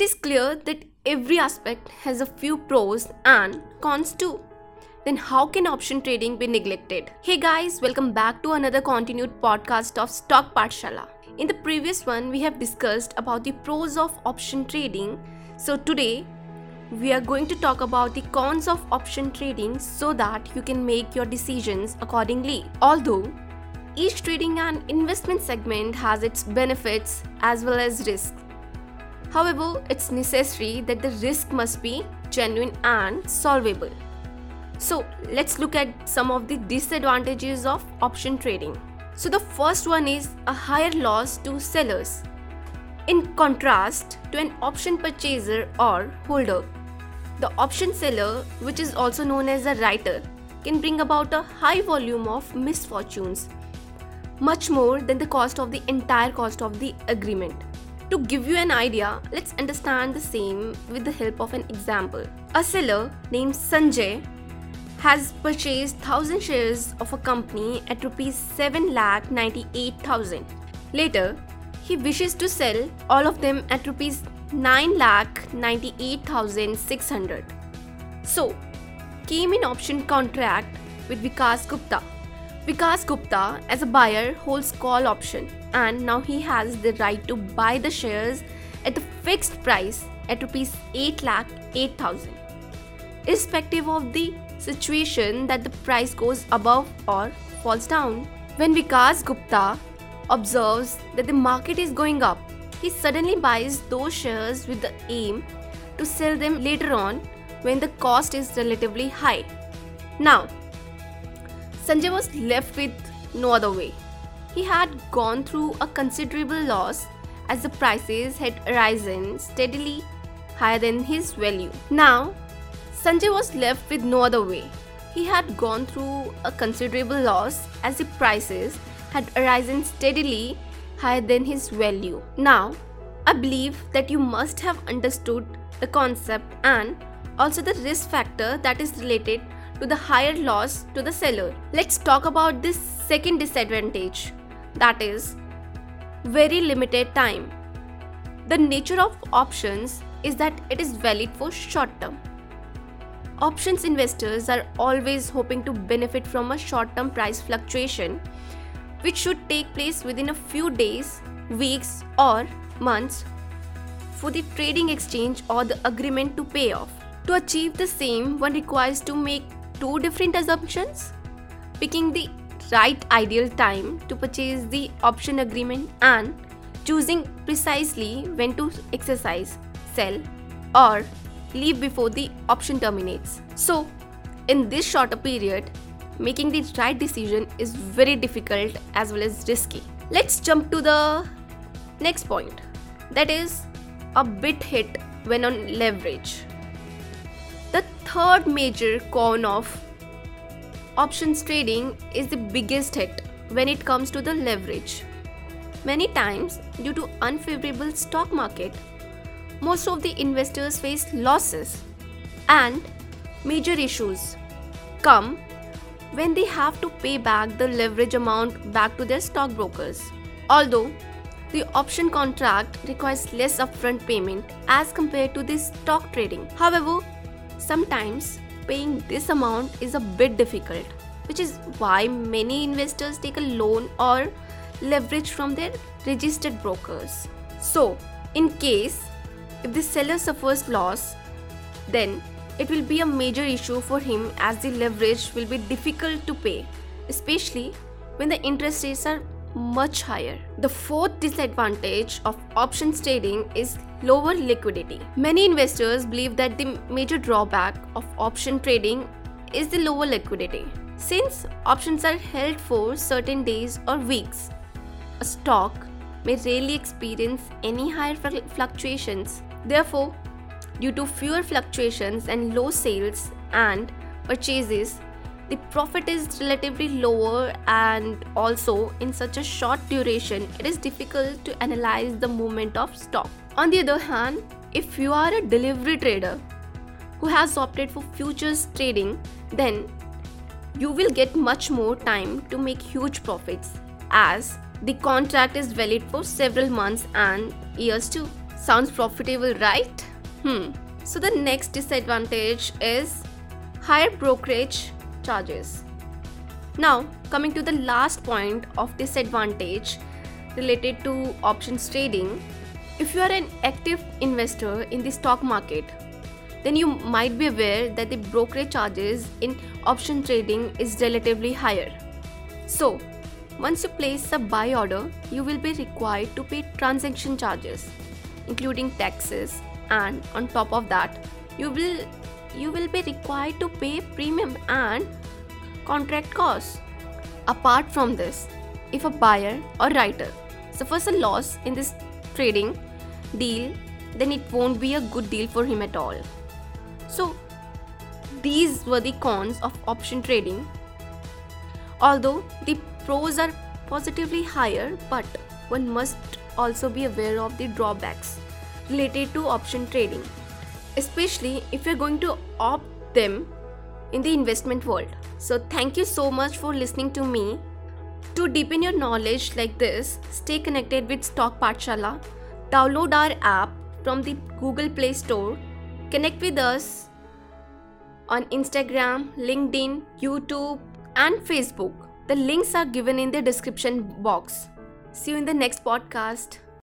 It is clear that every aspect has a few pros and cons too. Then how can option trading be neglected? Hey guys, welcome back to another continued podcast of Stock Pathshala. In the previous one, we have discussed about the pros of option trading. So today, we are going to talk about the cons of option trading so that you can make your decisions accordingly. Although each trading and investment segment has its benefits as well as risks. However, it's necessary that the risk must be genuine and solvable. So, let's look at some of the disadvantages of option trading. So, the first one is a higher loss to sellers. In contrast to an option purchaser or holder, the option seller, which is also known as a writer, can bring about a high volume of misfortunes, much more than the cost of the entire cost of the agreement. To give you an idea, let's understand the same with the help of an example. A seller named Sanjay has purchased 1000 shares of a company at rupees 7 lakh 98000. Later, he wishes to sell all of them at rupees 9 lakh 98600. So, came in option contract with Vikas Gupta. Vikas Gupta, as a buyer, holds call option and now he has the right to buy the shares at a fixed price at rupees 8 lakh 8000 irrespective of the situation that the price goes above or falls down. When vikas gupta observes that the market is going up he suddenly buys those shares with the aim to sell them later on when the cost is relatively high. Now sanjay was left with no other way he had gone through a considerable loss as the prices had risen steadily higher than his value. Now, Sanjay was left with no other way. He had gone through a considerable loss as the prices had risen steadily higher than his value. Now, I believe that you must have understood the concept and also the risk factor that is related to the higher loss to the seller. Let's talk about this second disadvantage that is, very limited time. The nature of options is that it is valid for short term. Options investors are always hoping to benefit from a short term price fluctuation, which should take place within a few days, weeks, or months for the trading exchange or the agreement to pay off. To achieve the same, one requires to make two different assumptions picking the right ideal time to purchase the option agreement and choosing precisely when to exercise, sell, or leave before the option terminates. So, in this shorter period, making the right decision is very difficult as well as risky. Let's jump to the next point that is a bit hit when on leverage. Third major con of options trading is the biggest hit when it comes to the leverage. Many times, due to unfavorable stock market, most of the investors face losses and major issues come when they have to pay back the leverage amount back to their stockbrokers. Although the option contract requires less upfront payment as compared to the stock trading. However, sometimes paying this amount is a bit difficult, which is why many investors take a loan or leverage from their registered brokers. So, in case if the seller suffers loss, then it will be a major issue for him as the leverage will be difficult to pay, especially when the interest rates are much higher. The fourth disadvantage of options trading is lower liquidity. Many investors believe that the major drawback of option trading is the lower liquidity. Since options are held for certain days or weeks, a stock may rarely experience any higher fluctuations. Therefore, due to fewer fluctuations and low sales and purchases, the profit is relatively lower and also in such a short duration it is difficult to analyze the movement of stock on the other hand if you are a delivery trader who has opted for futures trading then you will get much more time to make huge profits as the contract is valid for several months and years too Sounds profitable, right? Hmm. So the next disadvantage is higher brokerage charges. Now, coming to the last point of disadvantage related to options trading, if you are an active investor in the stock market, then you might be aware that the brokerage charges in option trading is relatively higher. So, once you place a buy order, you will be required to pay transaction charges, including taxes, and on top of that, you will you will be required to pay premium and contract costs. Apart from this, if a buyer or writer suffers a loss in this trading deal, then it won't be a good deal for him at all. So, these were the cons of option trading. Although the pros are positively higher, but one must also be aware of the drawbacks related to option trading, especially if you're going to opt them in the investment world. So, thank you so much for listening to me. To deepen your knowledge like this, stay connected with Stock Pathshala. Download our app from the Google Play Store. Connect with us on Instagram, LinkedIn, YouTube, and Facebook. The links are given in the description box. See you in the next podcast.